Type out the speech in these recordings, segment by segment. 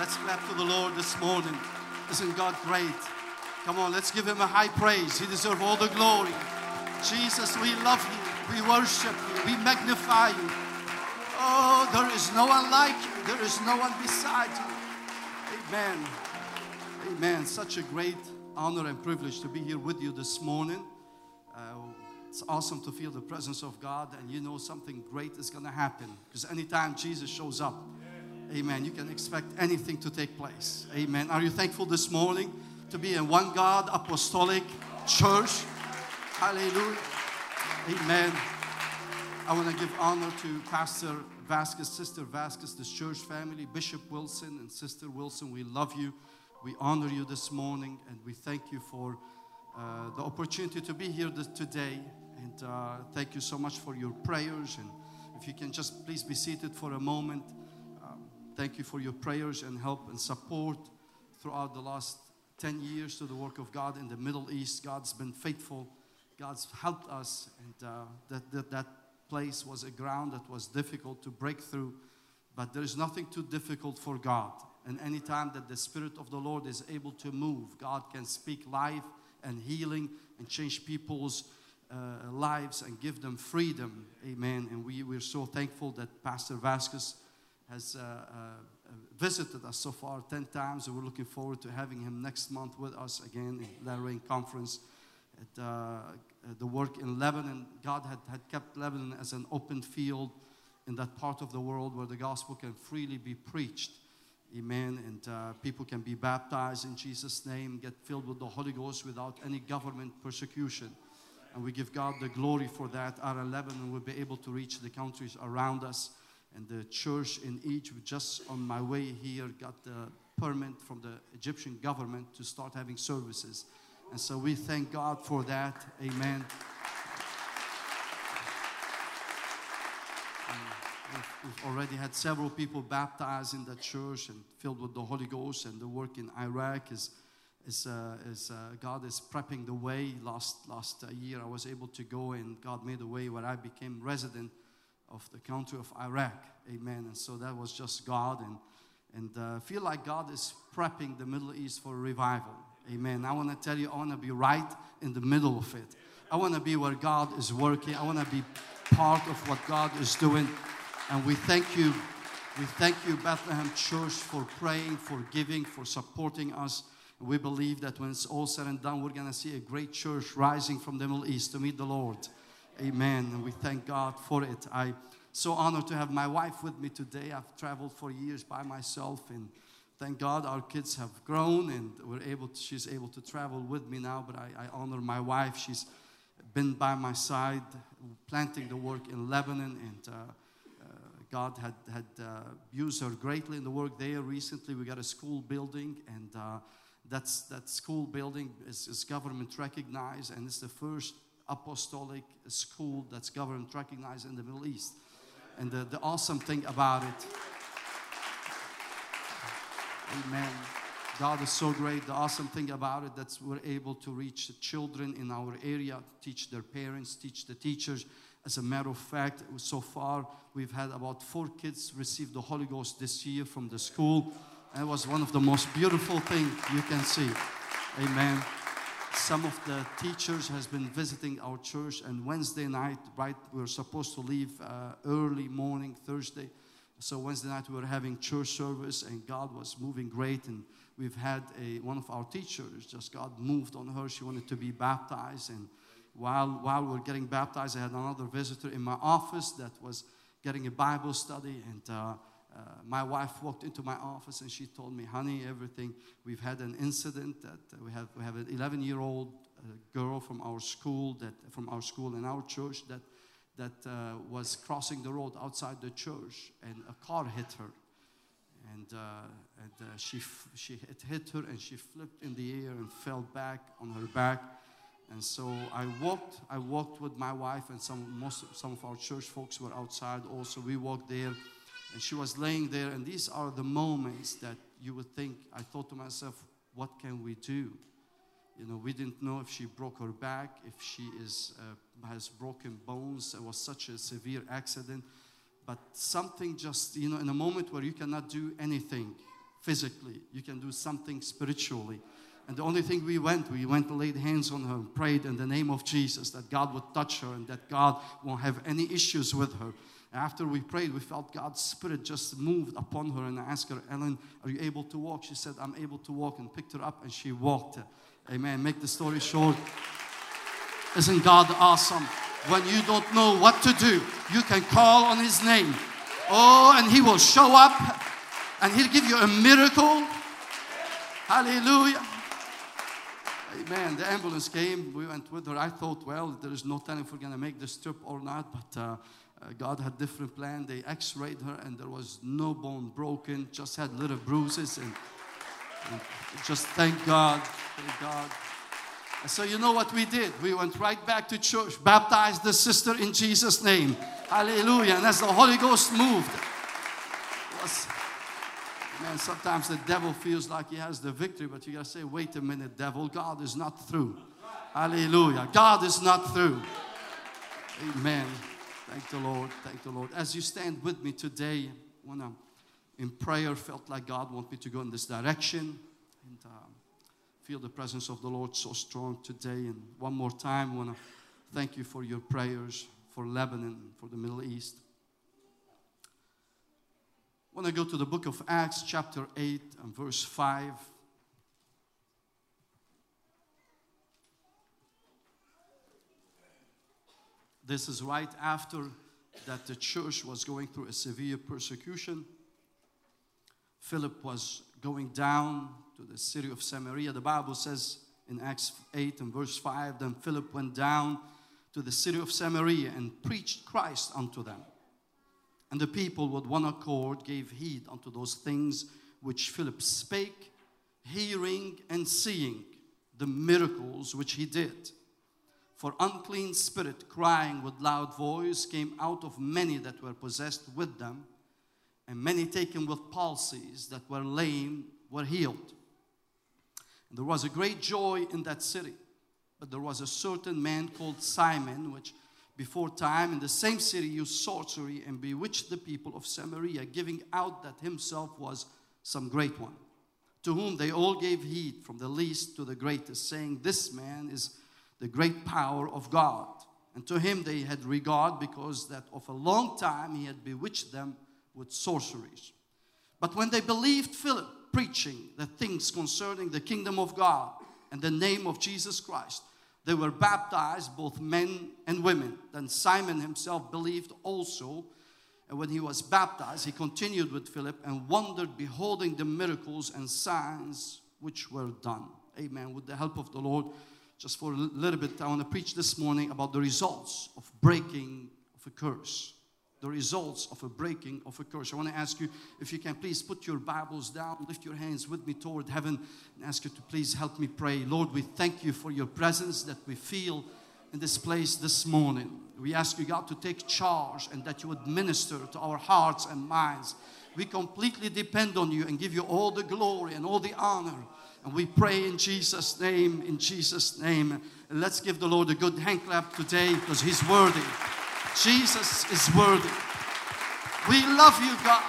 Let's clap to the Lord this morning. Isn't God great? Come on, let's give him a high praise. He deserves all the glory. Jesus, we love you. We worship you. We magnify you. Oh, there is no one like you. There is no one beside you. Amen. Amen. Such a great honor and privilege to be here with you this morning. Uh, it's awesome to feel the presence of God, and you know something great is going to happen because anytime Jesus shows up, amen, you can expect anything to take place. Amen. Are you thankful this morning to be in one God apostolic church? Hallelujah. Amen. I want to give honor to Pastor Vasquez, Sister Vasquez, this church family, Bishop Wilson, and Sister Wilson. We love you. We honor you this morning, and we thank you for uh, the opportunity to be here today. And uh, thank you so much for your prayers. And if you can just please be seated for a moment. Thank you for your prayers and help and support throughout the last 10 years to the work of God in the Middle East. God's been faithful. God's helped us. And uh, that, that, that place was a ground that was difficult to break through. But there is nothing too difficult for God. And anytime that the Spirit of the Lord is able to move, God can speak life and healing and change people's uh, lives and give them freedom. Amen. And we, we're so thankful that Pastor Vasquez has uh, uh, visited us so far 10 times. And we're looking forward to having him next month with us again in Latter Conference. At, uh, the work in Lebanon, God had, had kept Lebanon as an open field in that part of the world where the gospel can freely be preached. Amen. And uh, people can be baptized in Jesus' name, get filled with the Holy Ghost without any government persecution. And we give God the glory for that. Our Lebanon we'll be able to reach the countries around us. And the church in Egypt, just on my way here, got the permit from the Egyptian government to start having services. And so we thank God for that. Amen. We've already had several people baptized in the church and filled with the Holy Ghost, and the work in Iraq is, is, uh, is uh, God is prepping the way. Last, last uh, year, I was able to go, and God made a way where I became resident of the country of Iraq. Amen. And so that was just God, and, and uh, feel like God is prepping the Middle East for revival. Amen. I want to tell you, I want to be right in the middle of it. I want to be where God is working. I want to be part of what God is doing. And we thank you. We thank you, Bethlehem Church, for praying, for giving, for supporting us. We believe that when it's all said and done, we're going to see a great church rising from the Middle East to meet the Lord. Amen. And we thank God for it. I so honored to have my wife with me today. I've traveled for years by myself, and thank God our kids have grown, and we're able. To, she's able to travel with me now. But I, I honor my wife. She's been by my side, planting the work in Lebanon, and. Uh, God had, had uh, used her greatly in the work there. Recently, we got a school building, and uh, that's, that school building is, is, government recognized, and it's the first apostolic school that's government recognized in the Middle East. And the, the awesome thing about it, amen. God is so great. The awesome thing about it that we're able to reach the children in our area, teach their parents, teach the teachers. As a matter of fact, so far we've had about four kids receive the Holy Ghost this year from the school. And it was one of the most beautiful things you can see. Amen. Some of the teachers has been visiting our church, and Wednesday night, right, we are supposed to leave uh, early morning Thursday. So Wednesday night we were having church service, and God was moving great. And we've had a one of our teachers just God moved on her. She wanted to be baptized, and while, while we are getting baptized, I had another visitor in my office that was getting a Bible study. And uh, uh, my wife walked into my office and she told me, honey, everything. We've had an incident that we have, we have an 11 year old uh, girl from our school, that, from our school and our church that, that uh, was crossing the road outside the church and a car hit her. And, uh, and uh, she, she, it hit her and she flipped in the air and fell back on her back and so I walked, I walked with my wife and some, most, some of our church folks were outside also. We walked there and she was laying there. And these are the moments that you would think, I thought to myself, what can we do? You know, we didn't know if she broke her back, if she is, uh, has broken bones. It was such a severe accident. But something just, you know, in a moment where you cannot do anything physically, you can do something spiritually. And the only thing we went, we went and laid hands on her and prayed in the name of Jesus that God would touch her and that God won't have any issues with her. After we prayed, we felt God's Spirit just moved upon her and I asked her, Ellen, are you able to walk? She said, I'm able to walk and picked her up and she walked. Amen. Make the story short. Isn't God awesome? When you don't know what to do, you can call on His name. Oh, and He will show up and He'll give you a miracle. Hallelujah. Amen. The ambulance came. We went with her. I thought, well, there is no telling if we're going to make this trip or not. But uh, uh, God had different plan. They X-rayed her, and there was no bone broken. Just had little bruises, and, and just thank God, thank God. So you know what we did? We went right back to church, baptized the sister in Jesus' name. Hallelujah. And as the Holy Ghost moved, was, man, sometimes the devil feels like he has the victory, but you gotta say, wait a minute, devil, God is not through. Hallelujah. God is not through. Amen. Thank the Lord. Thank the Lord. As you stand with me today, when I'm in prayer, felt like God want me to go in this direction. And um, feel the presence of the Lord so strong today. And one more time, I want to thank you for your prayers for Lebanon, for the Middle East. I want to go to the book of Acts, chapter 8, and verse 5. This is right after that the church was going through a severe persecution. Philip was going down to the city of Samaria. The Bible says in Acts 8 and verse 5 Then Philip went down to the city of Samaria and preached Christ unto them. And the people with one accord gave heed unto those things which Philip spake, hearing and seeing the miracles which he did. For unclean spirit, crying with loud voice, came out of many that were possessed with them, and many taken with palsies that were lame were healed. And there was a great joy in that city. But there was a certain man called Simon, which before time in the same city used sorcery and bewitched the people of Samaria, giving out that himself was some great one. To whom they all gave heed, from the least to the greatest, saying, This man is the great power of God. And to him they had regard because that of a long time he had bewitched them with sorceries. But when they believed Philip preaching the things concerning the kingdom of God and the name of Jesus Christ, they were baptized, both men and women. Then Simon himself believed also. And when he was baptized, he continued with Philip and wondered, beholding the miracles and signs which were done. Amen. With the help of the Lord, just for a little bit, I want to preach this morning about the results of breaking of a curse the results of a breaking of a curse. I want to ask you if you can please put your Bibles down, lift your hands with me toward heaven, and ask you to please help me pray. Lord, we thank you for your presence that we feel in this place this morning. We ask you, God, to take charge and that you would minister to our hearts and minds. We completely depend on you and give you all the glory and all the honor. And we pray in Jesus' name, in Jesus' name. And let's give the Lord a good hand clap today because He's worthy. Jesus is worthy. We love you, God.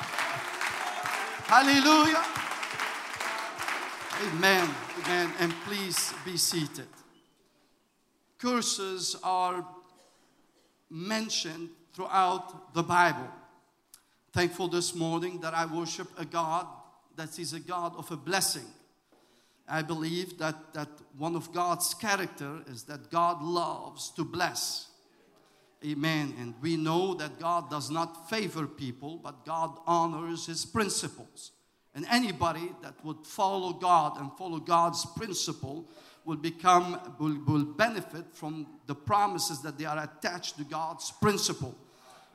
Hallelujah. Amen. Amen. And please be seated. Curses are mentioned throughout the Bible. Thankful this morning that I worship a God that is a God of a blessing. I believe that, that one of God's character is that God loves to bless. Amen. And we know that God does not favor people, but God honors his principles. And anybody that would follow God and follow God's principle will become, will, will benefit from the promises that they are attached to God's principle.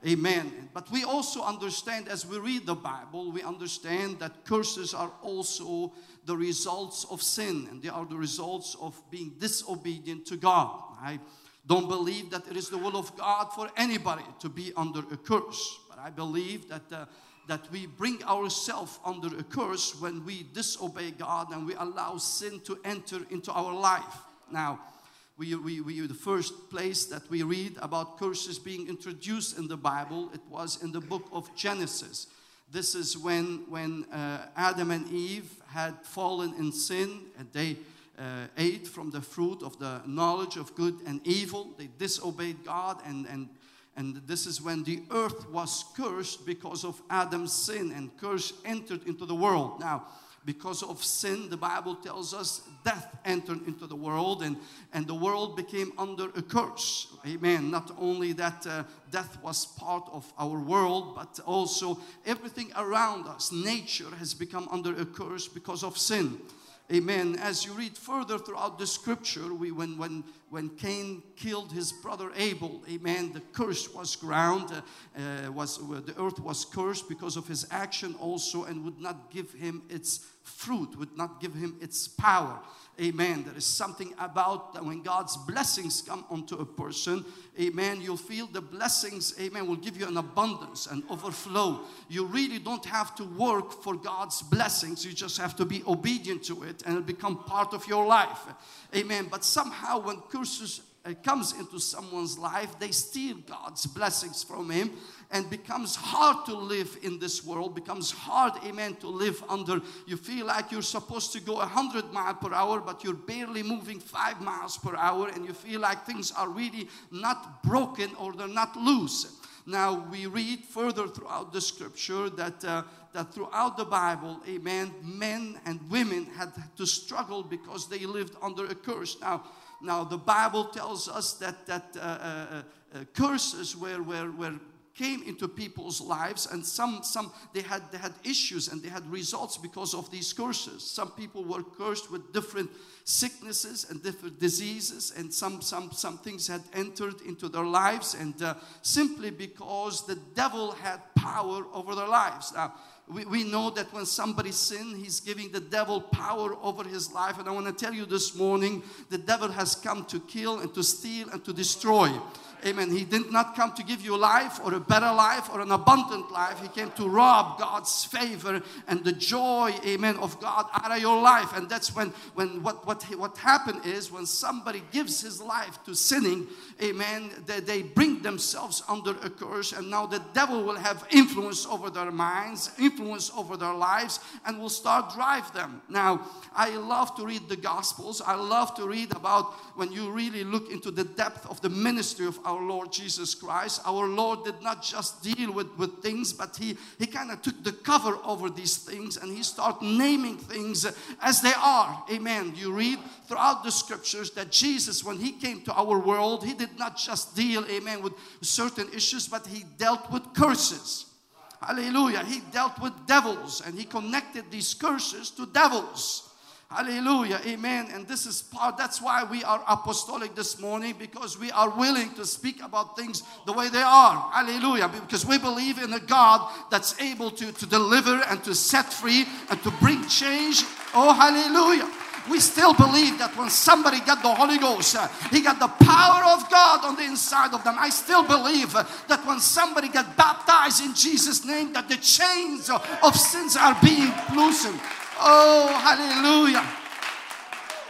Amen. But we also understand as we read the Bible, we understand that curses are also the results of sin and they are the results of being disobedient to God. I don't believe that it is the will of God for anybody to be under a curse. But I believe that, uh, that we bring ourselves under a curse when we disobey God and we allow sin to enter into our life. Now, we, we, we, the first place that we read about curses being introduced in the Bible, it was in the book of Genesis. This is when, when uh, Adam and Eve had fallen in sin and they uh, ate from the fruit of the knowledge of good and evil. They disobeyed God, and, and, and this is when the earth was cursed because of Adam's sin, and curse entered into the world. Now, because of sin, the Bible tells us death entered into the world and, and the world became under a curse. Amen. Not only that uh, death was part of our world, but also everything around us, nature has become under a curse because of sin. Amen. As you read further throughout the scripture, we, when, when, when Cain killed his brother Abel, amen, the curse was ground, uh, was, uh, the earth was cursed because of his action also and would not give him its fruit, would not give him its power. Amen. There is something about that when God's blessings come onto a person, amen, you'll feel the blessings, amen, will give you an abundance and overflow. You really don't have to work for God's blessings, you just have to be obedient to it and it'll become part of your life. Amen. But somehow when curses comes into someone's life, they steal God's blessings from him and becomes hard to live in this world becomes hard amen to live under you feel like you're supposed to go 100 miles per hour but you're barely moving 5 miles per hour and you feel like things are really not broken or they're not loose now we read further throughout the scripture that uh, that throughout the Bible, amen, men and women had to struggle because they lived under a curse. Now, now the Bible tells us that that uh, uh, uh, curses were, were, were came into people's lives and some some they had they had issues and they had results because of these curses. Some people were cursed with different sicknesses and different diseases and some some some things had entered into their lives and uh, simply because the devil had power over their lives. Now we, we know that when somebody sins, he's giving the devil power over his life. And I want to tell you this morning the devil has come to kill and to steal and to destroy. Amen. He did not come to give you life or a better life or an abundant life. He came to rob God's favor and the joy, amen, of God out of your life. And that's when, when what, what, what happened is when somebody gives his life to sinning, amen, they, they bring themselves under a curse. And now the devil will have influence over their minds, influence over their lives, and will start drive them. Now, I love to read the Gospels. I love to read about when you really look into the depth of the ministry of our Lord Jesus Christ. Our Lord did not just deal with, with things, but He, he kind of took the cover over these things and He started naming things as they are. Amen. You read throughout the scriptures that Jesus, when He came to our world, He did not just deal, amen, with certain issues, but He dealt with curses. Hallelujah. He dealt with devils and He connected these curses to devils. Hallelujah. Amen. And this is part, that's why we are apostolic this morning because we are willing to speak about things the way they are. Hallelujah. Because we believe in a God that's able to, to deliver and to set free and to bring change. Oh, hallelujah. We still believe that when somebody got the Holy Ghost, uh, he got the power of God on the inside of them. I still believe uh, that when somebody got baptized in Jesus' name, that the chains of sins are being loosened. Oh, hallelujah.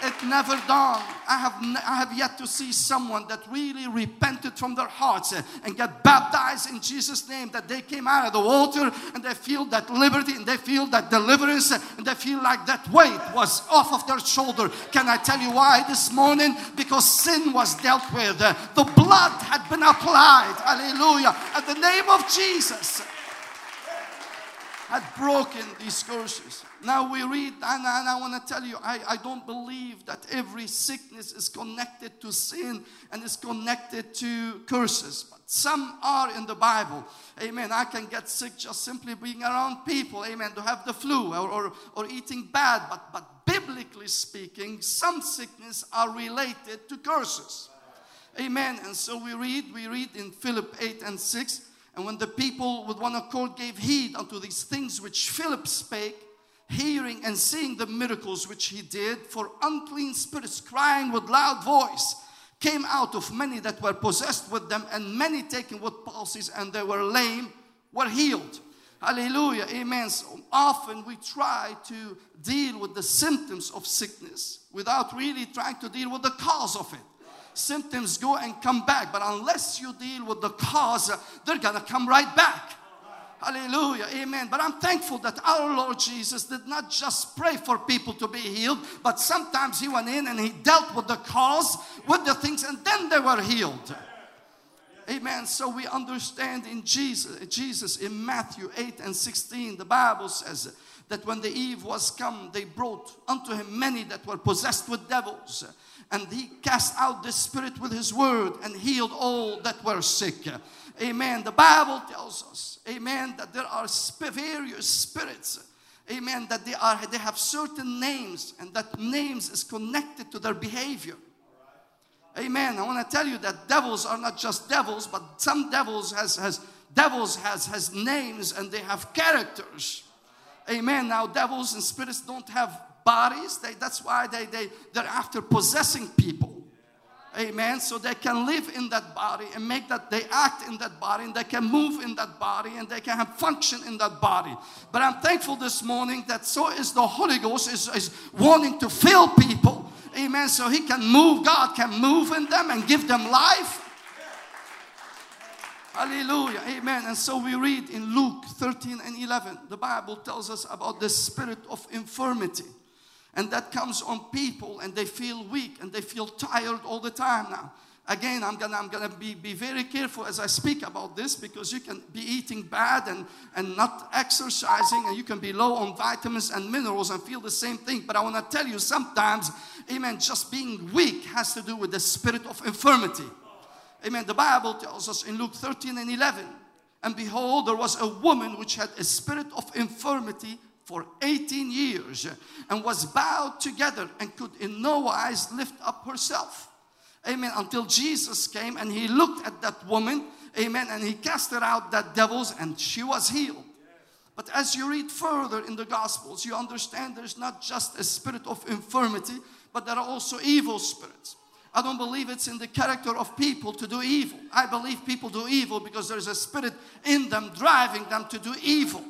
It never dawned. I have, I have yet to see someone that really repented from their hearts eh, and got baptized in Jesus' name, that they came out of the water and they feel that liberty and they feel that deliverance eh, and they feel like that weight was off of their shoulder. Can I tell you why this morning? Because sin was dealt with, eh. the blood had been applied. Hallelujah. At the name of Jesus had broken these curses. Now we read, and, and I want to tell you, I, I don't believe that every sickness is connected to sin and is connected to curses. But some are in the Bible. Amen. I can get sick just simply being around people. Amen. To have the flu or, or, or eating bad. But, but biblically speaking, some sickness are related to curses. Amen. And so we read, we read in Philip 8 and 6 and when the people with one accord gave heed unto these things which Philip spake, hearing and seeing the miracles which he did, for unclean spirits crying with loud voice came out of many that were possessed with them, and many taken with palsies, and they were lame, were healed. Hallelujah. Amen. So often we try to deal with the symptoms of sickness without really trying to deal with the cause of it symptoms go and come back. But unless you deal with the cause, they're gonna come right back. Hallelujah. Amen. But I'm thankful that our Lord Jesus did not just pray for people to be healed, but sometimes He went in and He dealt with the cause, with the things, and then they were healed. Amen. So we understand in Jesus, Jesus in Matthew 8 and 16, the Bible says that when the eve was come, they brought unto him many that were possessed with devils. And he cast out the spirit with his word and healed all that were sick. Amen. The Bible tells us, amen, that there are various spirits. Amen. That they are they have certain names, and that names is connected to their behavior. Amen. I want to tell you that devils are not just devils, but some devils has has devils has has names and they have characters. Amen. Now devils and spirits don't have bodies. They, that's why they, they they're after possessing people. Amen. So they can live in that body and make that they act in that body and they can move in that body and they can have function in that body. But I'm thankful this morning that so is the Holy Ghost is, is wanting to fill people Amen. So he can move, God can move in them and give them life. Hallelujah. Amen. And so we read in Luke 13 and 11, the Bible tells us about the spirit of infirmity. And that comes on people and they feel weak and they feel tired all the time now. Again, I'm gonna, I'm gonna be, be very careful as I speak about this because you can be eating bad and, and not exercising, and you can be low on vitamins and minerals and feel the same thing. But I wanna tell you, sometimes, amen, just being weak has to do with the spirit of infirmity. Amen. The Bible tells us in Luke 13 and 11, and behold, there was a woman which had a spirit of infirmity for 18 years and was bowed together and could in no wise lift up herself. Amen. Until Jesus came and he looked at that woman. Amen. And he casted out that devils and she was healed. But as you read further in the Gospels, you understand there's not just a spirit of infirmity, but there are also evil spirits. I don't believe it's in the character of people to do evil. I believe people do evil because there's a spirit in them driving them to do evil.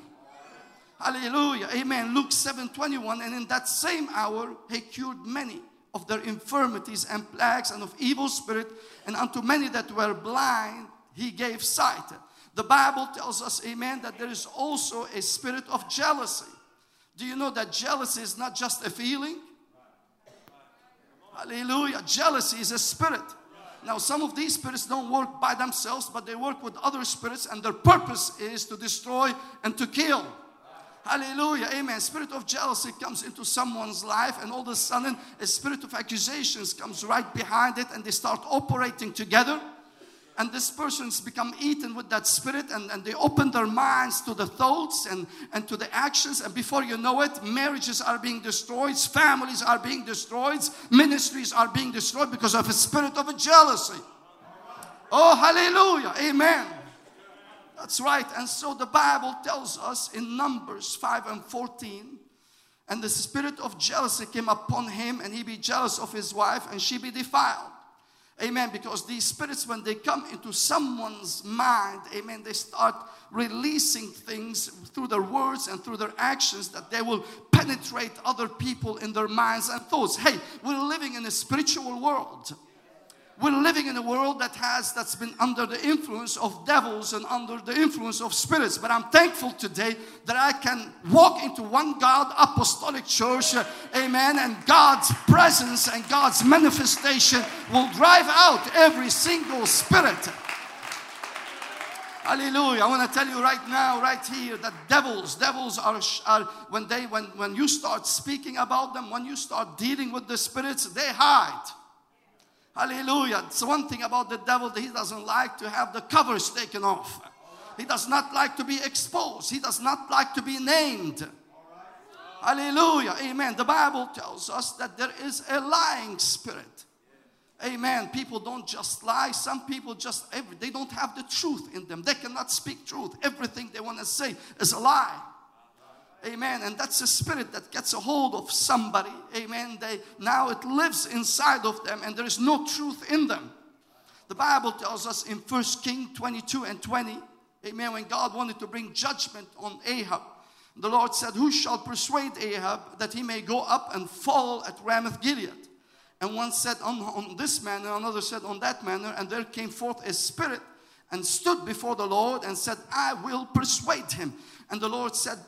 Hallelujah. Amen. Luke 7 21. And in that same hour, he cured many of their infirmities and plagues and of evil spirit, and unto many that were blind he gave sight. The Bible tells us, amen, that there is also a spirit of jealousy. Do you know that jealousy is not just a feeling? Hallelujah. Jealousy is a spirit. Now, some of these spirits don't work by themselves, but they work with other spirits, and their purpose is to destroy and to kill. Hallelujah. Amen. Spirit of jealousy comes into someone's life, and all of a sudden, a spirit of accusations comes right behind it, and they start operating together. And this person's become eaten with that spirit, and, and they open their minds to the thoughts and, and to the actions. And before you know it, marriages are being destroyed, families are being destroyed, ministries are being destroyed because of a spirit of a jealousy. Oh, hallelujah. Amen. That's right. And so the Bible tells us in Numbers 5 and 14, and the spirit of jealousy came upon him, and he be jealous of his wife, and she be defiled. Amen. Because these spirits, when they come into someone's mind, amen, they start releasing things through their words and through their actions that they will penetrate other people in their minds and thoughts. Hey, we're living in a spiritual world we're living in a world that has that's been under the influence of devils and under the influence of spirits but i'm thankful today that i can walk into one god apostolic church uh, amen and god's presence and god's manifestation will drive out every single spirit Hallelujah. I want to tell you right now, right here, that devils, devils are, are when they when when you start speaking about them, when you start dealing with the spirits, they hide. Hallelujah. It's one thing about the devil that he doesn't like to have the covers taken off. He does not like to be exposed. He does not like to be named. Hallelujah. Amen. The Bible tells us that there is a lying spirit. Amen. People don't just lie. Some people just they don't have the truth in them. They cannot speak truth. Everything they want to say is a lie. Amen. And that's a spirit that gets a hold of somebody. Amen. They now it lives inside of them and there is no truth in them. The Bible tells us in First King 22 and 20, Amen, when God wanted to bring judgment on Ahab, the Lord said, Who shall persuade Ahab that he may go up and fall at Ramoth Gilead? And one said on, on this manner, another said on that manner, and there came forth a spirit and stood before the Lord and said, I will persuade him. And the Lord said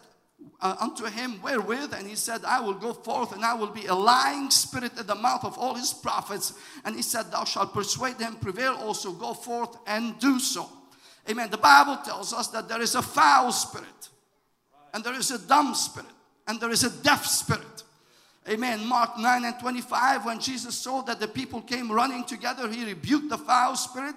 uh, unto him, Wherewith? And he said, I will go forth and I will be a lying spirit at the mouth of all his prophets. And he said, Thou shalt persuade them, prevail also, go forth and do so. Amen. The Bible tells us that there is a foul spirit, and there is a dumb spirit, and there is a deaf spirit. Amen. Mark 9 and 25, when Jesus saw that the people came running together, he rebuked the foul spirit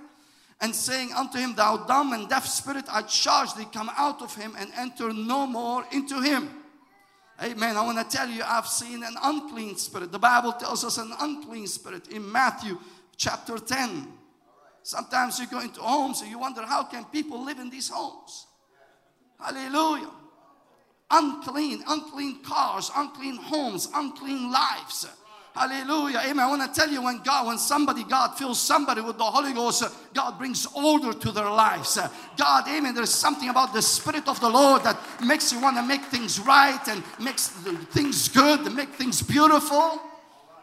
and saying unto him, Thou dumb and deaf spirit, I charge thee, come out of him and enter no more into him. Amen. I want to tell you, I've seen an unclean spirit. The Bible tells us an unclean spirit in Matthew chapter 10. Sometimes you go into homes and you wonder, how can people live in these homes? Hallelujah. Unclean, unclean cars, unclean homes, unclean lives. Hallelujah. Amen. I want to tell you when God, when somebody, God fills somebody with the Holy Ghost, God brings order to their lives. God, amen. There's something about the Spirit of the Lord that makes you want to make things right and makes things good, make things beautiful.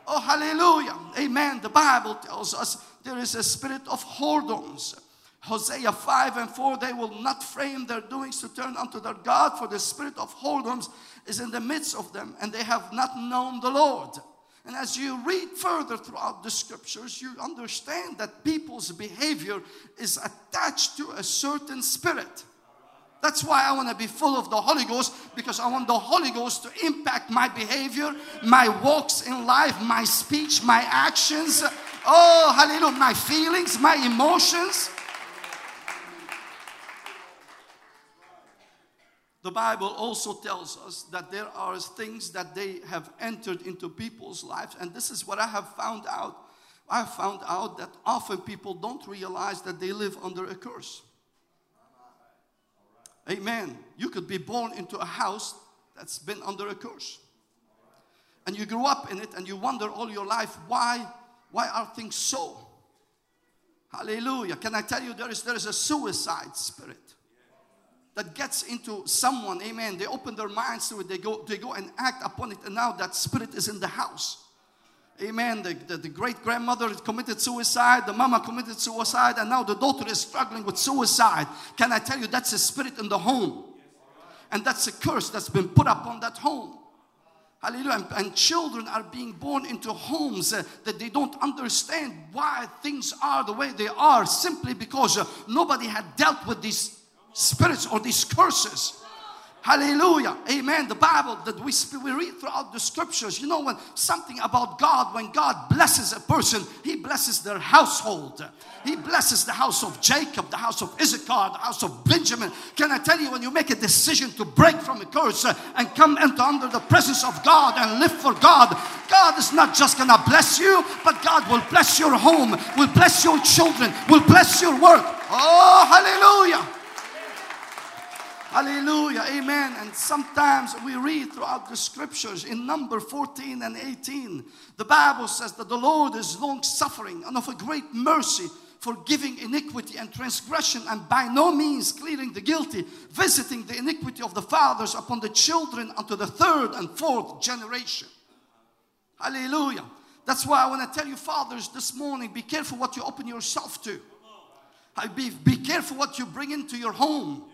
Oh, hallelujah. Amen. The Bible tells us there is a spirit of whoredoms. Hosea 5 and 4, they will not frame their doings to turn unto their God, for the spirit of whoredoms is in the midst of them, and they have not known the Lord. And as you read further throughout the scriptures, you understand that people's behavior is attached to a certain spirit. That's why I want to be full of the Holy Ghost because I want the Holy Ghost to impact my behavior, my walks in life, my speech, my actions. Oh, hallelujah, my feelings, my emotions. The Bible also tells us that there are things that they have entered into people's lives, and this is what I have found out. I found out that often people don't realize that they live under a curse. Amen. You could be born into a house that's been under a curse. And you grew up in it and you wonder all your life, why, why are things so? Hallelujah. Can I tell you there is there is a suicide spirit that gets into someone, amen. They open their minds to it, they go, they go and act upon it, and now that spirit is in the house. Amen. The, the, the great grandmother committed suicide, the mama committed suicide, and now the daughter is struggling with suicide. Can I tell you that's a spirit in the home? And that's a curse that's been put upon that home. Hallelujah. And, and children are being born into homes uh, that they don't understand why things are the way they are simply because uh, nobody had dealt with these spirits or these curses. Hallelujah. Amen. The Bible that we, we read throughout the scriptures, you know, when something about God, when God blesses a person, He blesses their household. He blesses the house of Jacob, the house of Issachar, the house of Benjamin. Can I tell you, when you make a decision to break from a curse uh, and come into under the presence of God and live for God, God is not just gonna bless you, but God will bless your home, will bless your children, will bless your work. Oh, hallelujah. Hallelujah. Amen. And sometimes we read throughout the scriptures in number 14 and 18, the Bible says that the Lord is long suffering and of a great mercy, forgiving iniquity and transgression, and by no means clearing the guilty, visiting the iniquity of the fathers upon the children unto the third and fourth generation. Hallelujah. That's why I want to tell you, fathers, this morning be careful what you open yourself to. Be, be careful what you bring into your home.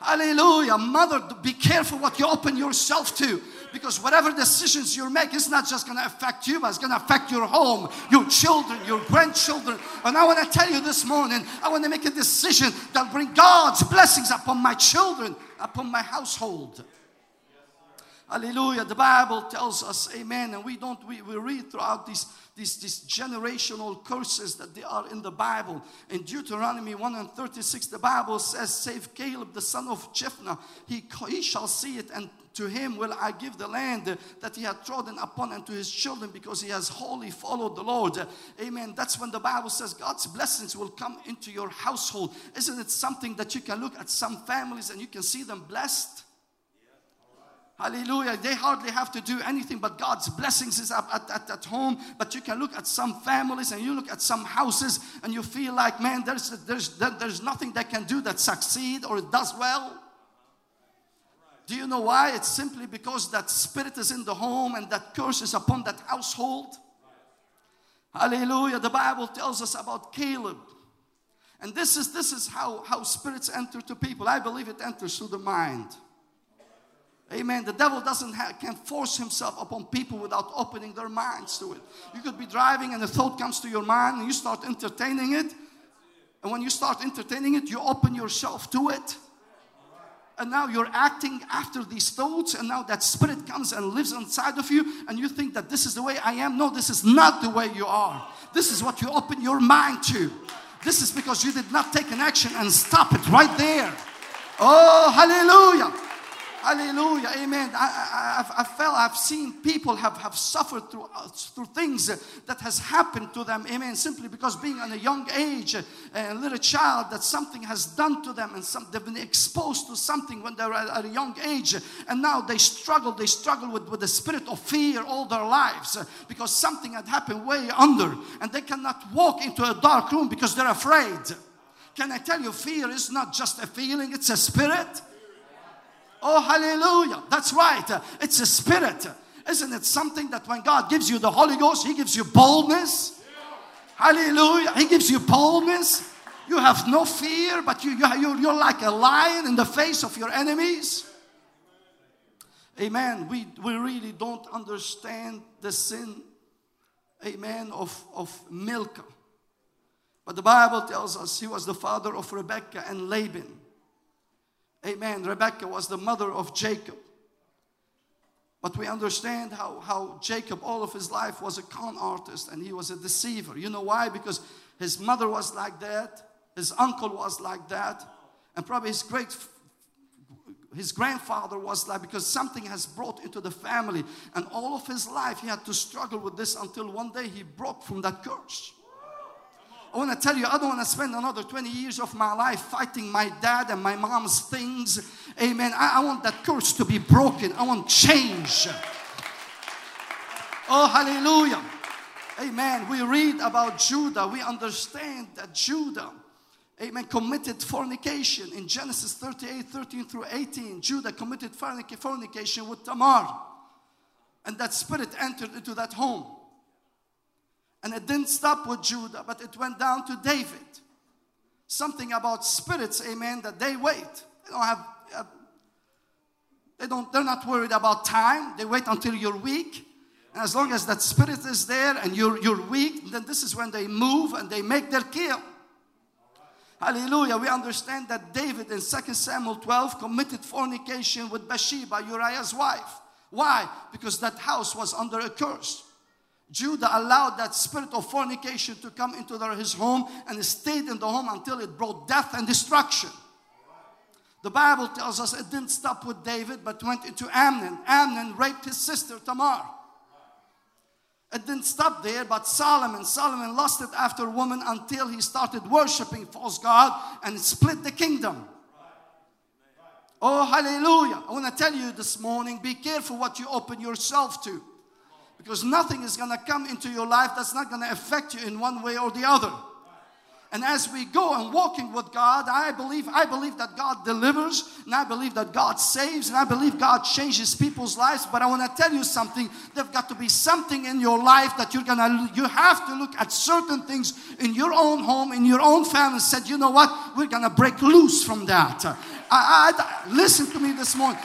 Hallelujah. Mother, be careful what you open yourself to. Because whatever decisions you make, it's not just going to affect you, but it's going to affect your home, your children, your grandchildren. And I want to tell you this morning, I want to make a decision that bring God's blessings upon my children, upon my household. Hallelujah. The Bible tells us, amen. And we don't, we, we read throughout these, these, these generational curses that they are in the Bible. In Deuteronomy 1 and 36, the Bible says, Save Caleb, the son of Jephunneh, he, he shall see it, and to him will I give the land that he had trodden upon, and to his children, because he has wholly followed the Lord. Amen. That's when the Bible says God's blessings will come into your household. Isn't it something that you can look at some families and you can see them blessed? Hallelujah. They hardly have to do anything, but God's blessings is up at, at, at home. But you can look at some families and you look at some houses and you feel like, man, there's, there's, there's nothing they can do that succeed or does well. Do you know why? It's simply because that spirit is in the home and that curse is upon that household. Hallelujah. The Bible tells us about Caleb And this is this is how, how spirits enter to people. I believe it enters through the mind. Amen. The devil doesn't have, can force himself upon people without opening their minds to it. You could be driving and a thought comes to your mind and you start entertaining it. And when you start entertaining it, you open yourself to it. And now you're acting after these thoughts, and now that spirit comes and lives inside of you, and you think that this is the way I am. No, this is not the way you are. This is what you open your mind to. This is because you did not take an action and stop it right there. Oh, hallelujah. Hallelujah. Amen. I, I, I felt, I've seen people have, have suffered through, uh, through things that has happened to them. Amen. Simply because being in a young age, a little child, that something has done to them and some, they've been exposed to something when they're at, at a young age. And now they struggle, they struggle with, with the spirit of fear all their lives because something had happened way under and they cannot walk into a dark room because they're afraid. Can I tell you, fear is not just a feeling, it's a spirit. Oh, hallelujah. That's right. It's a spirit. Isn't it something that when God gives you the Holy Ghost, He gives you boldness? Hallelujah. He gives you boldness. You have no fear, but you, you, you're like a lion in the face of your enemies. Amen. We, we really don't understand the sin, amen, of, of Milcah. But the Bible tells us he was the father of Rebekah and Laban. Amen. Rebecca was the mother of Jacob. But we understand how, how Jacob, all of his life, was a con artist and he was a deceiver. You know why? Because his mother was like that, his uncle was like that, and probably his great his grandfather was like because something has brought into the family and all of his life he had to struggle with this until one day he broke from that curse I want to tell you, I don't want to spend another 20 years of my life fighting my dad and my mom's things. Amen. I, I want that curse to be broken. I want change. Oh, hallelujah. Amen. We read about Judah. We understand that Judah, amen, committed fornication in Genesis 38 13 through 18. Judah committed fornication with Tamar. And that spirit entered into that home. And it didn't stop with Judah, but it went down to David. Something about spirits, amen, that they wait. They don't have, uh, they don't, they're not worried about time. They wait until you're weak. And as long as that spirit is there and you're, you're weak, then this is when they move and they make their kill. Hallelujah. We understand that David in 2 Samuel 12 committed fornication with Bathsheba, Uriah's wife. Why? Because that house was under a curse. Judah allowed that spirit of fornication to come into their, his home and stayed in the home until it brought death and destruction. The Bible tells us it didn't stop with David but went into Amnon. Amnon raped his sister Tamar. It didn't stop there, but Solomon, Solomon lusted after woman until he started worshiping false God and split the kingdom. Oh, hallelujah. I want to tell you this morning be careful what you open yourself to. Because nothing is going to come into your life that's not going to affect you in one way or the other. And as we go and walking with God, I believe I believe that God delivers, and I believe that God saves, and I believe God changes people's lives. But I want to tell you something: there's got to be something in your life that you're gonna you have to look at certain things in your own home, in your own family, and said, you know what, we're gonna break loose from that. I, I, listen to me this morning.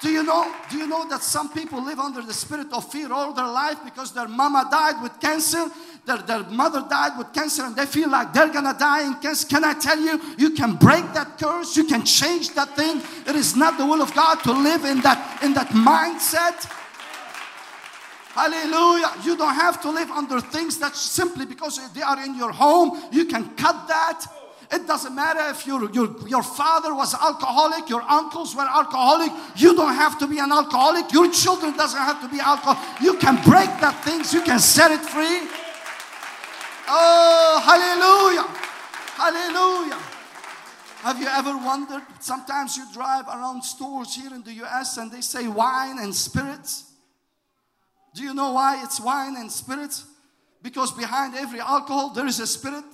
Do you know? Do you know that some people live under the spirit of fear all their life because their mama died with cancer, their, their mother died with cancer, and they feel like they're gonna die in cancer? Can I tell you, you can break that curse, you can change that thing. It is not the will of God to live in that in that mindset. Hallelujah. You don't have to live under things that simply because they are in your home, you can cut that. It doesn't matter if your, your, your father was alcoholic, your uncles were alcoholic. You don't have to be an alcoholic. Your children doesn't have to be alcoholic. You can break that things. You can set it free. Oh, hallelujah. Hallelujah. Have you ever wondered? Sometimes you drive around stores here in the US and they say wine and spirits. Do you know why it's wine and spirits? Because behind every alcohol there is a spirit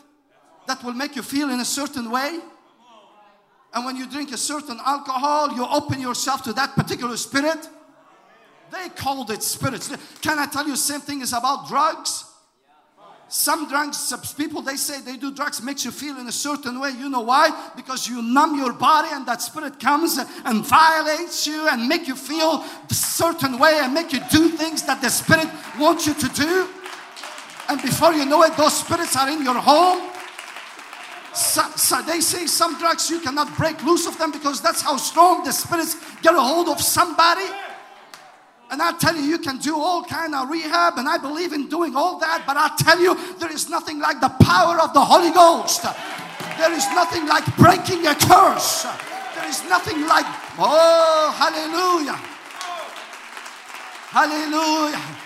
that will make you feel in a certain way. And when you drink a certain alcohol, you open yourself to that particular spirit. They called it spirits. Can I tell you, same thing is about drugs? some drugs, people they say they do drugs makes you feel in a certain way. You know why? Because you numb your body and that spirit comes and violates you and make you feel a certain way and make you do things that the spirit wants you to do. And before you know it, those spirits are in your home. So, so, they say some drugs you cannot break loose of them because that's how strong the spirits get a hold of somebody. And I tell you, you can do all kind of rehab, and I believe in doing all that. But I tell you, there is nothing like the power of the Holy Ghost. There is nothing like breaking a curse. There is nothing like, oh, hallelujah. Hallelujah.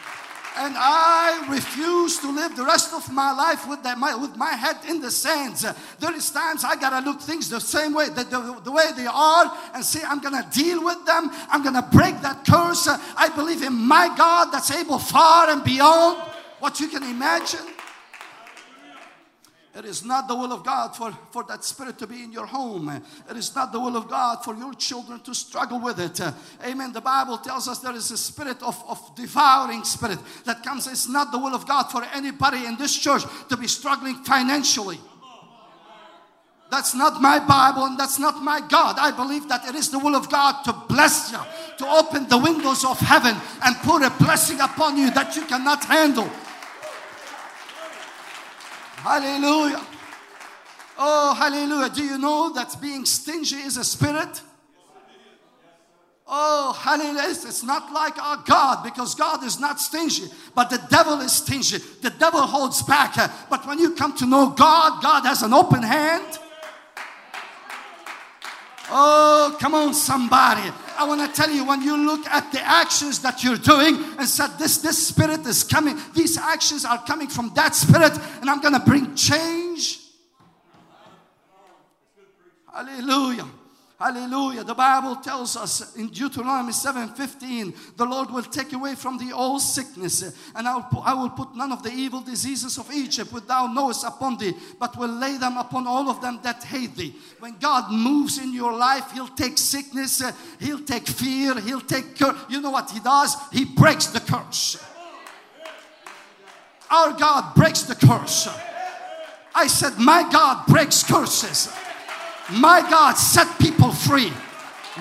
And I refuse to live the rest of my life with, that, my, with my head in the sands. There is times I gotta look things the same way, the, the, the way they are, and say, I'm gonna deal with them. I'm gonna break that curse. I believe in my God that's able far and beyond what you can imagine. It is not the will of God for, for that spirit to be in your home. It is not the will of God for your children to struggle with it. Amen. The Bible tells us there is a spirit of, of devouring spirit that comes. It's not the will of God for anybody in this church to be struggling financially. That's not my Bible and that's not my God. I believe that it is the will of God to bless you, to open the windows of heaven and put a blessing upon you that you cannot handle. Hallelujah. Oh, hallelujah. Do you know that being stingy is a spirit? Oh, hallelujah. It's not like our God because God is not stingy, but the devil is stingy. The devil holds back. But when you come to know God, God has an open hand. Oh, come on, somebody. I want to tell you when you look at the actions that you're doing and said, This, this spirit is coming, these actions are coming from that spirit, and I'm going to bring change. Hallelujah. Hallelujah. The Bible tells us in Deuteronomy 7:15, the Lord will take away from thee all sickness, and I will, I will put none of the evil diseases of Egypt which thou knowest upon thee, but will lay them upon all of them that hate thee. When God moves in your life, He'll take sickness, He'll take fear, He'll take curse. You know what He does? He breaks the curse. Our God breaks the curse. I said, My God breaks curses. My God set people free.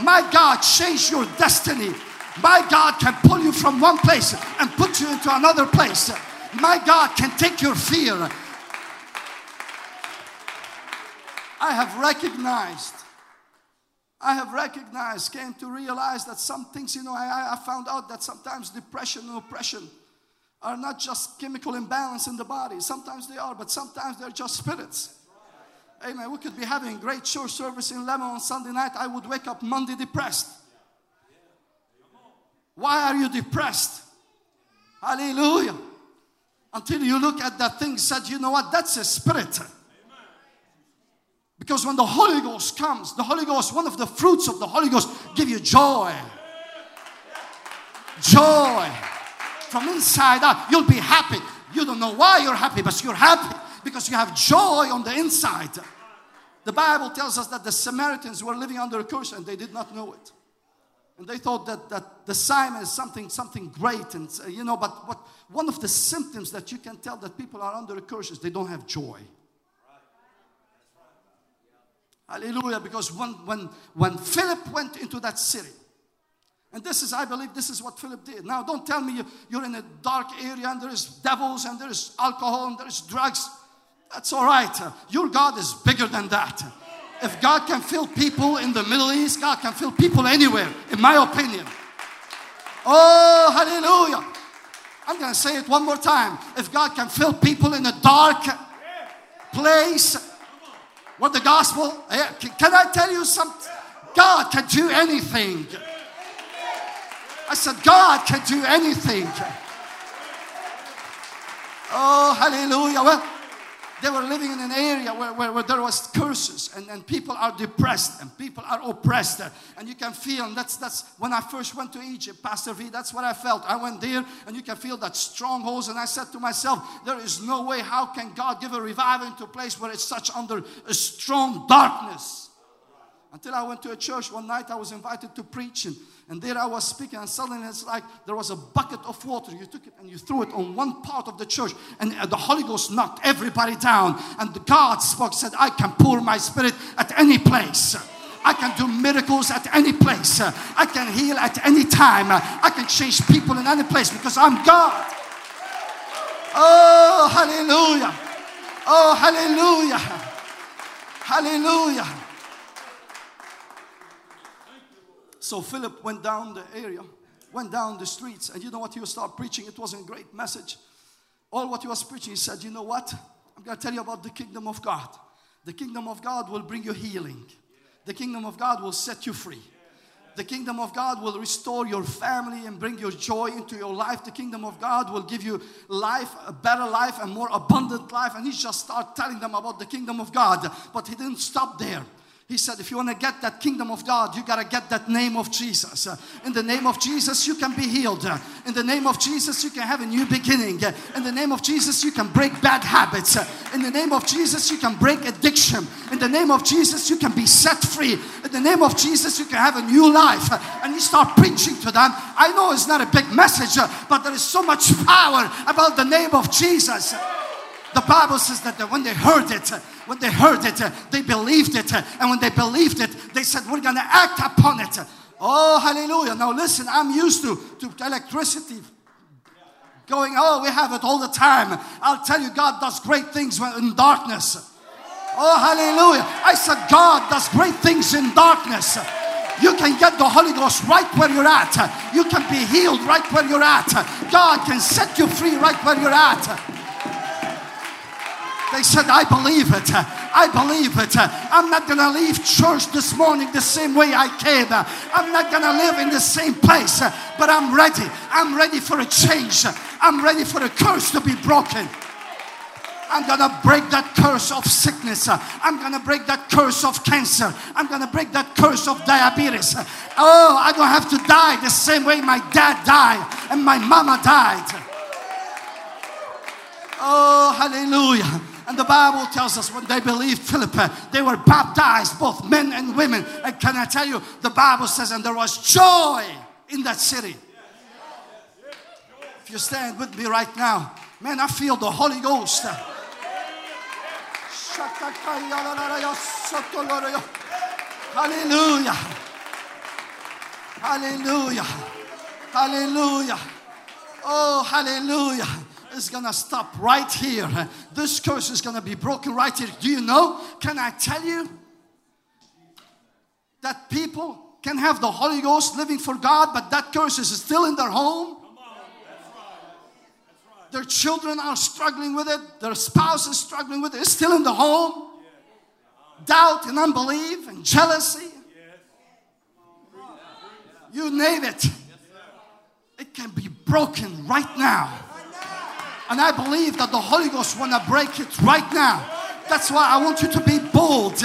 My God change your destiny. My God can pull you from one place and put you into another place. My God can take your fear. I have recognized, I have recognized, came to realize that some things, you know, I, I found out that sometimes depression and oppression are not just chemical imbalance in the body. Sometimes they are, but sometimes they're just spirits. Amen. We could be having great church service in Lebanon on Sunday night. I would wake up Monday depressed. Why are you depressed? Hallelujah. Until you look at that thing, said, you know what? That's a spirit. Because when the Holy Ghost comes, the Holy Ghost, one of the fruits of the Holy Ghost, give you joy. Joy. From inside out, you'll be happy. You don't know why you're happy, but you're happy because you have joy on the inside. The Bible tells us that the Samaritans were living under a curse and they did not know it. And they thought that, that the sign is something, something great. And, uh, you know, but what, one of the symptoms that you can tell that people are under a curse is they don't have joy. Hallelujah. Because when, when, when Philip went into that city, and this is, I believe, this is what Philip did. Now, don't tell me you're in a dark area and there is devils and there is alcohol and there is drugs. That's all right. Your God is bigger than that. If God can fill people in the Middle East, God can fill people anywhere, in my opinion. Oh, hallelujah. I'm going to say it one more time. If God can fill people in a dark place what the gospel, eh, can I tell you something? God can do anything. I said, God can do anything. Oh, hallelujah. Well, they were living in an area where, where, where, there was curses and, and people are depressed and people are oppressed. And you can feel and that's that's when i first went to egypt pastor v that's what i felt. I went there and you can feel that strongholds and i said to myself there is no way. How can god give a revival into a place where it's such under a strong darkness Until I went to a church one night, I was invited to preach, and, and there I was speaking, and suddenly it's like there was a bucket of water. You took it and you threw it on one part of the church, and the Holy Ghost knocked everybody down. And God spoke, said, I can pour my spirit at any place. I can do miracles at any place. I can heal at any time. I can change people in any place because I'm God. Oh, hallelujah. Oh, hallelujah. Hallelujah. So Philip went down the area, went down the streets, and you know what he was start preaching? It wasn't a great message. All what he was preaching, he said, You know what? I'm going to tell you about the kingdom of God. The kingdom of God will bring you healing. The kingdom of God will set you free. The kingdom of God will restore your family and bring your joy into your life. The kingdom of God will give you life, a better life, and more abundant life. And he just started telling them about the kingdom of God. But he didn't stop there. He said, if you want to get that kingdom of God, you got to get that name of Jesus. In the name of Jesus, you can be healed. In the name of Jesus, you can have a new beginning. In the name of Jesus, you can break bad habits. In the name of Jesus, you can break addiction. In the name of Jesus, you can be set free. In the name of Jesus, you can have a new life. And you start preaching to them. I know it's not a big message, but there is so much power about the name of Jesus. The Bible says that when they heard it, when they heard it, they believed it. And when they believed it, they said, We're going to act upon it. Oh, hallelujah. Now, listen, I'm used to, to electricity going, Oh, we have it all the time. I'll tell you, God does great things in darkness. Oh, hallelujah. I said, God does great things in darkness. You can get the Holy Ghost right where you're at. You can be healed right where you're at. God can set you free right where you're at. They said, I believe it. I believe it. I'm not going to leave church this morning the same way I came. I'm not going to live in the same place, but I'm ready. I'm ready for a change. I'm ready for a curse to be broken. I'm going to break that curse of sickness. I'm going to break that curse of cancer. I'm going to break that curse of diabetes. Oh, I don't have to die the same way my dad died and my mama died. Oh, hallelujah. And the Bible tells us when they believed Philip, uh, they were baptized, both men and women. And can I tell you, the Bible says, and there was joy in that city. If you stand with me right now, man, I feel the Holy Ghost. Hallelujah. Hallelujah. Hallelujah. Oh, hallelujah is going to stop right here. This curse is going to be broken right here. Do you know? Can I tell you that people can have the Holy Ghost living for God, but that curse is still in their home? Their children are struggling with it, their spouse is struggling with it, it's still in the home. Doubt and unbelief and jealousy. You name it. It can be broken right now. And I believe that the Holy Ghost want to break it right now. That's why I want you to be bold.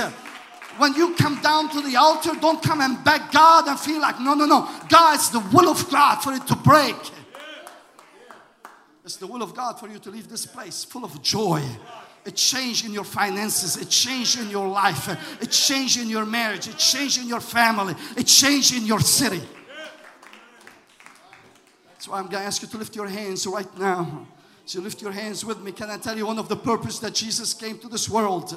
When you come down to the altar, don't come and beg God and feel like, no, no, no. God, it's the will of God for it to break. It's the will of God for you to leave this place full of joy. A change in your finances, a change in your life, a change in your marriage, a change in your family, a change in your city. So I'm going to ask you to lift your hands right now. So lift your hands with me. Can I tell you one of the purpose that Jesus came to this world?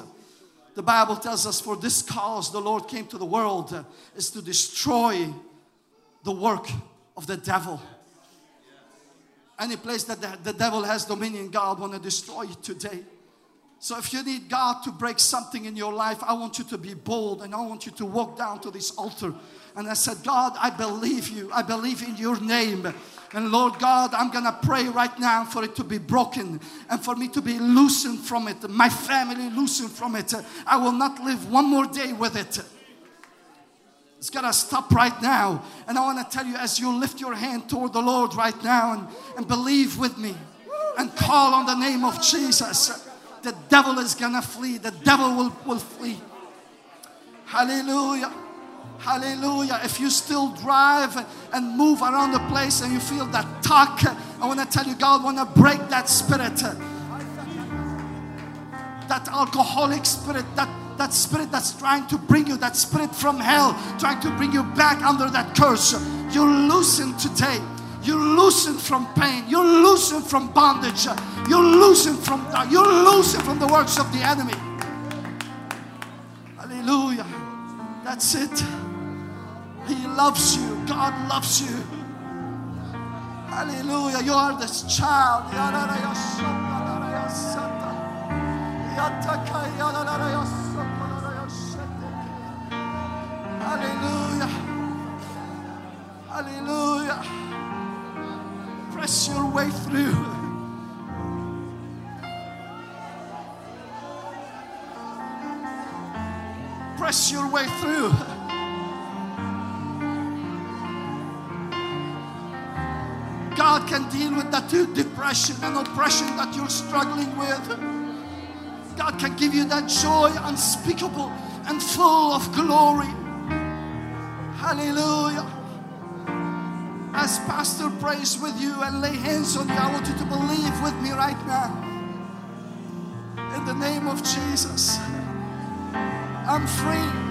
The Bible tells us for this cause the Lord came to the world is to destroy the work of the devil. Any place that the, the devil has dominion, God want to destroy it today. So if you need God to break something in your life, I want you to be bold and I want you to walk down to this altar. And I said, God, I believe you. I believe in your name. And Lord God, I'm to pray right now for it to be broken and for me to be loosened from it, my family loosened from it. I will not live one more day with it. It's to stop right now. And I want to tell you as you lift your hand toward the Lord right now and, and believe with me and call on the name of Jesus, the devil is to flee. The devil will, will flee. Hallelujah. Hallelujah. If you still drive and move around the place and you feel that talk, I want to tell you, God want to break that spirit. That alcoholic spirit, that that spirit that's trying to bring you, that spirit from hell, trying to bring you back under that curse, you're loosened today. You're loosened from pain. You're loosened from bondage. You're loosened from you're loosened from the works of the enemy. Hallelujah. That's it. He loves you. God loves you. Hallelujah. You are this child. Hallelujah. Hallelujah. Press your way through. Press your way through. Can deal with that depression and oppression that you're struggling with. God can give you that joy unspeakable and full of glory. Hallelujah. As Pastor prays with you and lay hands on you, I want you to believe with me right now. In the name of Jesus, I'm free.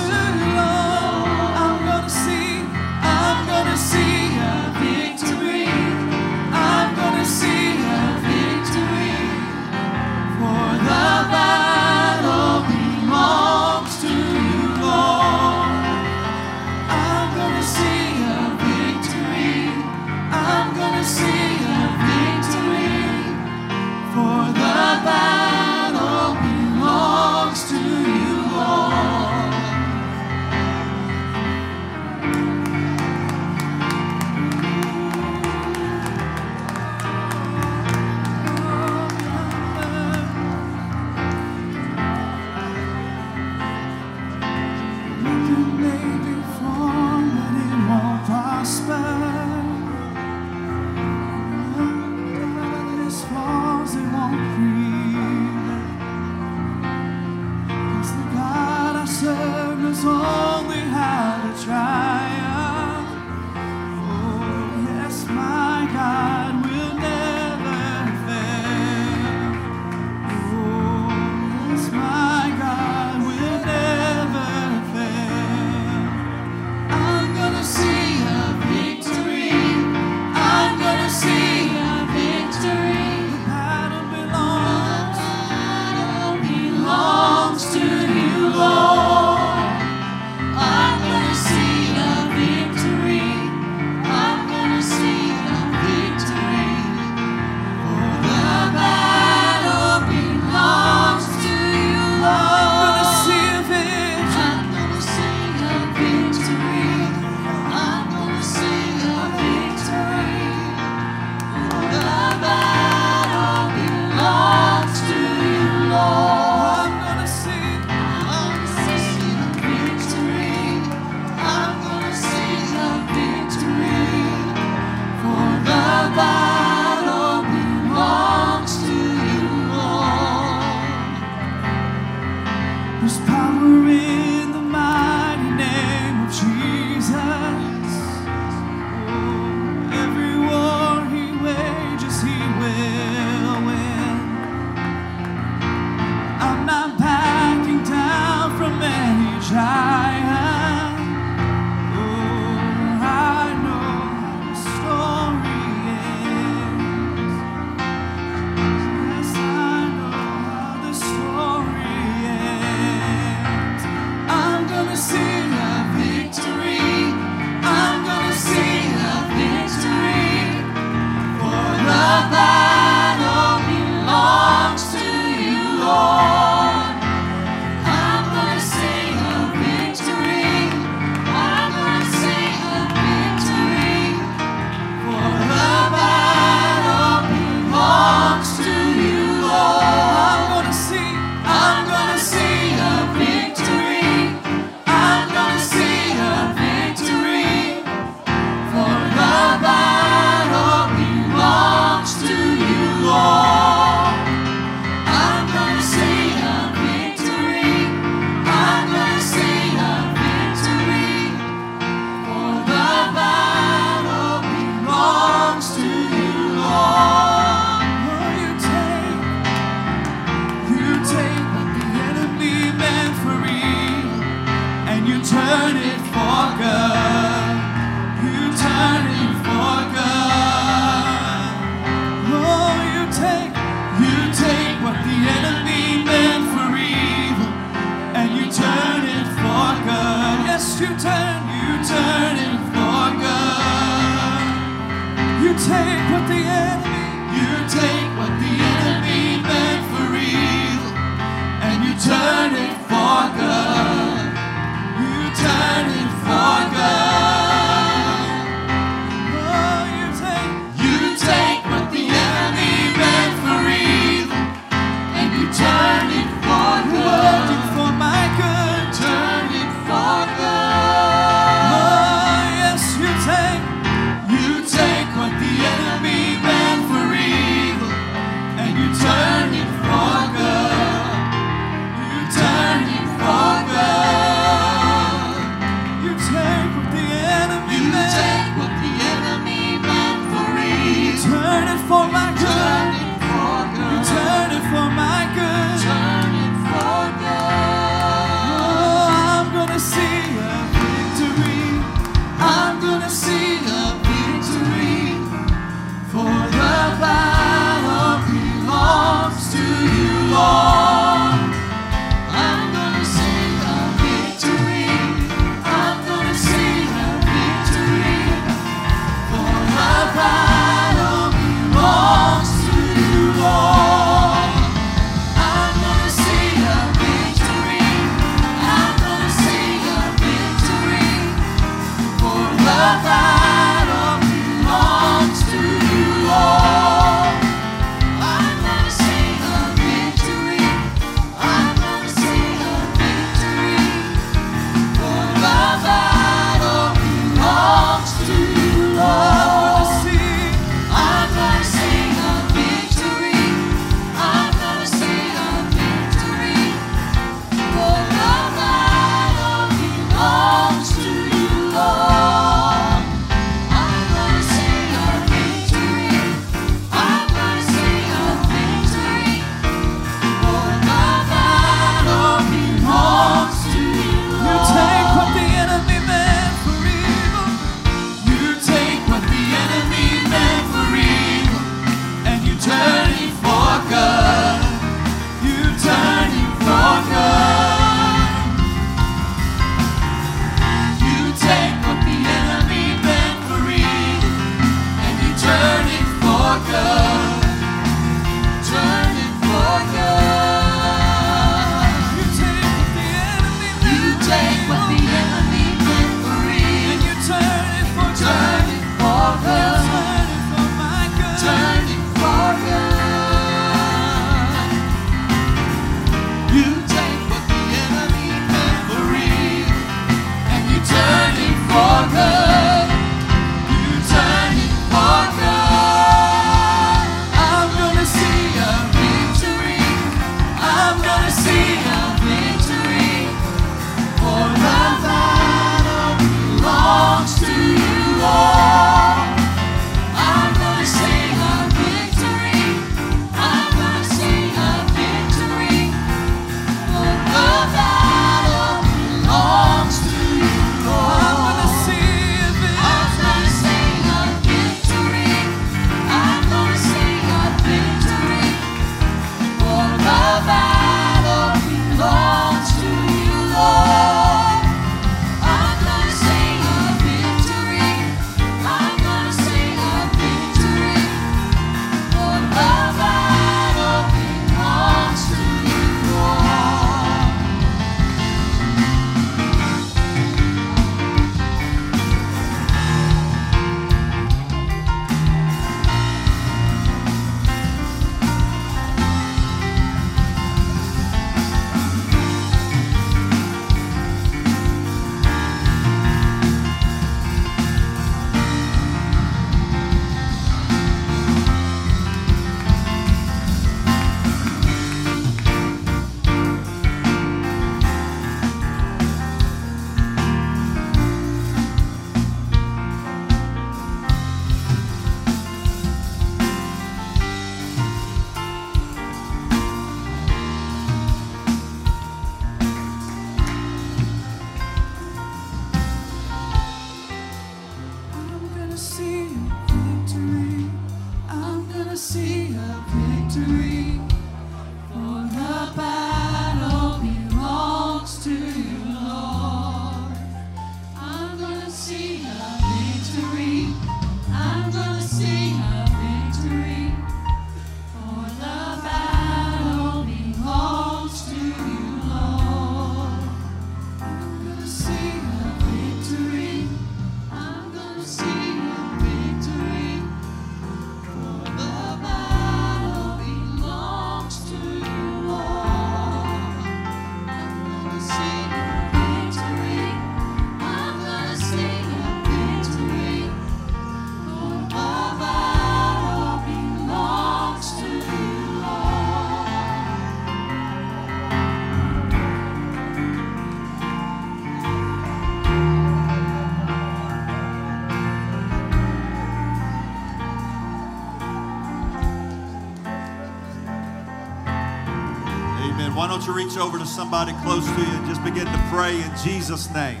You reach over to somebody close to you and just begin to pray in Jesus' name?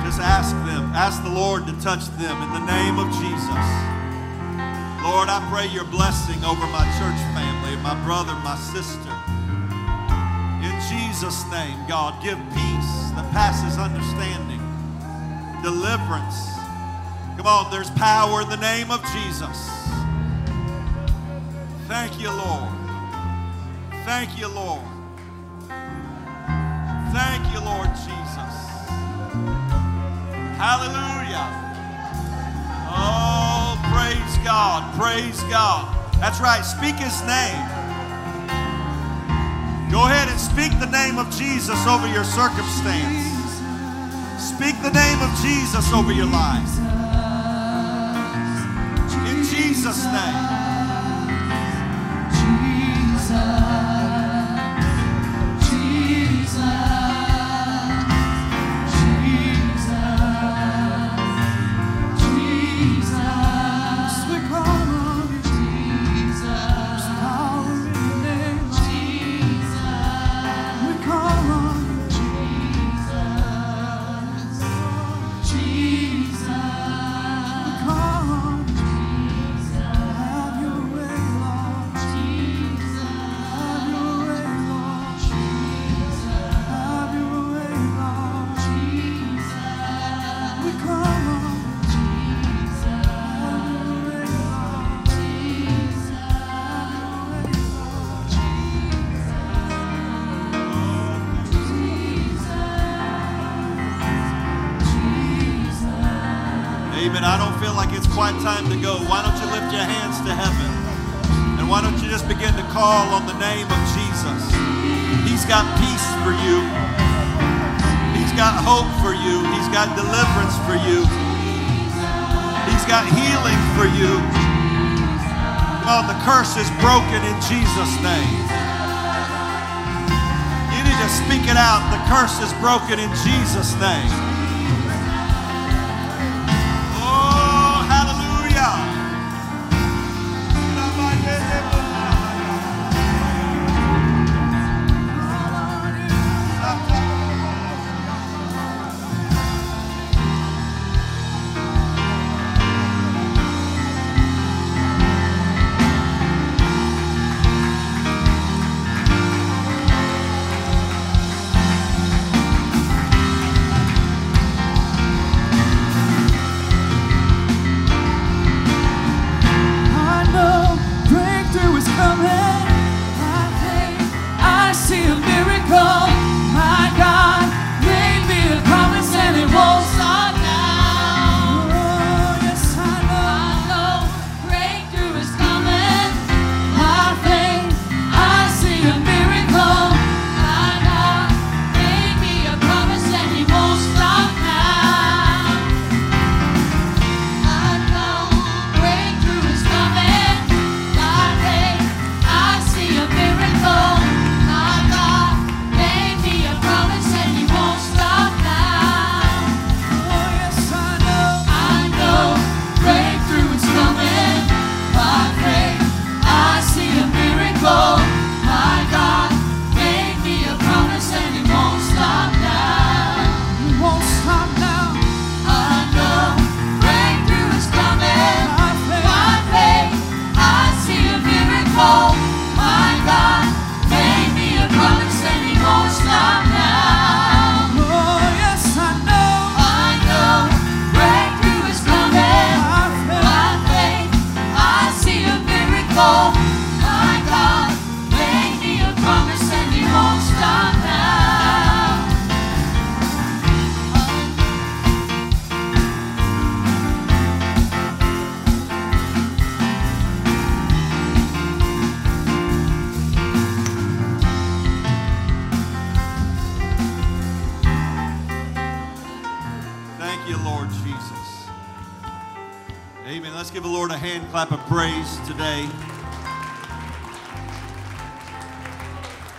Just ask them, ask the Lord to touch them in the name of Jesus. Lord, I pray your blessing over my church family, my brother, my sister. In Jesus' name, God, give peace that passes understanding, deliverance. Come on, there's power in the name of Jesus. Thank you, Lord. Thank you, Lord. Thank you, Lord Jesus. Hallelujah. Oh, praise God. Praise God. That's right. Speak his name. Go ahead and speak the name of Jesus over your circumstance. Speak the name of Jesus over your life. In Jesus' name. Your hands to heaven? And why don't you just begin to call on the name of Jesus? He's got peace for you. He's got hope for you. He's got deliverance for you. He's got healing for you. Come on, the curse is broken in Jesus' name. You need to speak it out. The curse is broken in Jesus' name.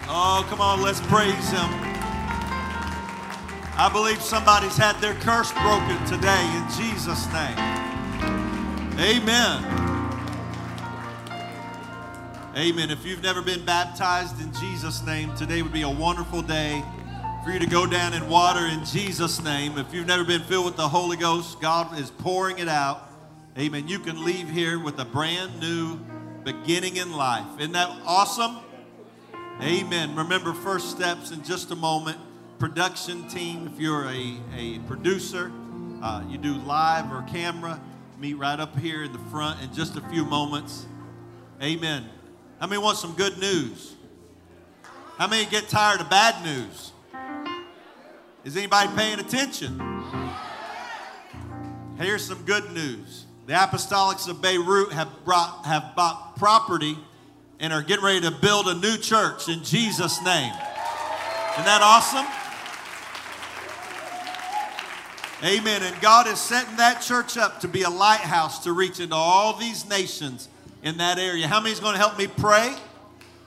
Oh, come on, let's praise Him. I believe somebody's had their curse broken today in Jesus' name. Amen. Amen. If you've never been baptized in Jesus' name, today would be a wonderful day for you to go down in water in Jesus' name. If you've never been filled with the Holy Ghost, God is pouring it out. Amen. You can leave here with a brand new beginning in life. Isn't that awesome? Amen. Remember first steps in just a moment. Production team, if you're a, a producer, uh, you do live or camera, meet right up here in the front in just a few moments. Amen. How many want some good news? How many get tired of bad news? Is anybody paying attention? Here's some good news. The apostolics of Beirut have brought have bought property and are getting ready to build a new church in Jesus' name. Isn't that awesome? Amen. And God is setting that church up to be a lighthouse to reach into all these nations in that area. How many is going to help me pray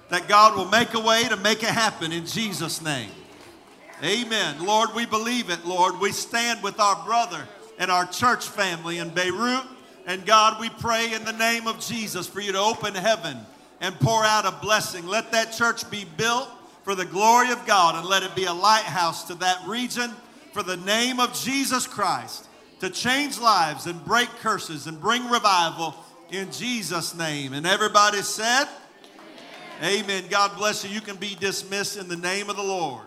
that God will make a way to make it happen in Jesus' name? Amen. Lord, we believe it, Lord. We stand with our brother and our church family in Beirut. And God, we pray in the name of Jesus for you to open heaven and pour out a blessing. Let that church be built for the glory of God and let it be a lighthouse to that region for the name of Jesus Christ to change lives and break curses and bring revival in Jesus' name. And everybody said, Amen. Amen. God bless you. You can be dismissed in the name of the Lord.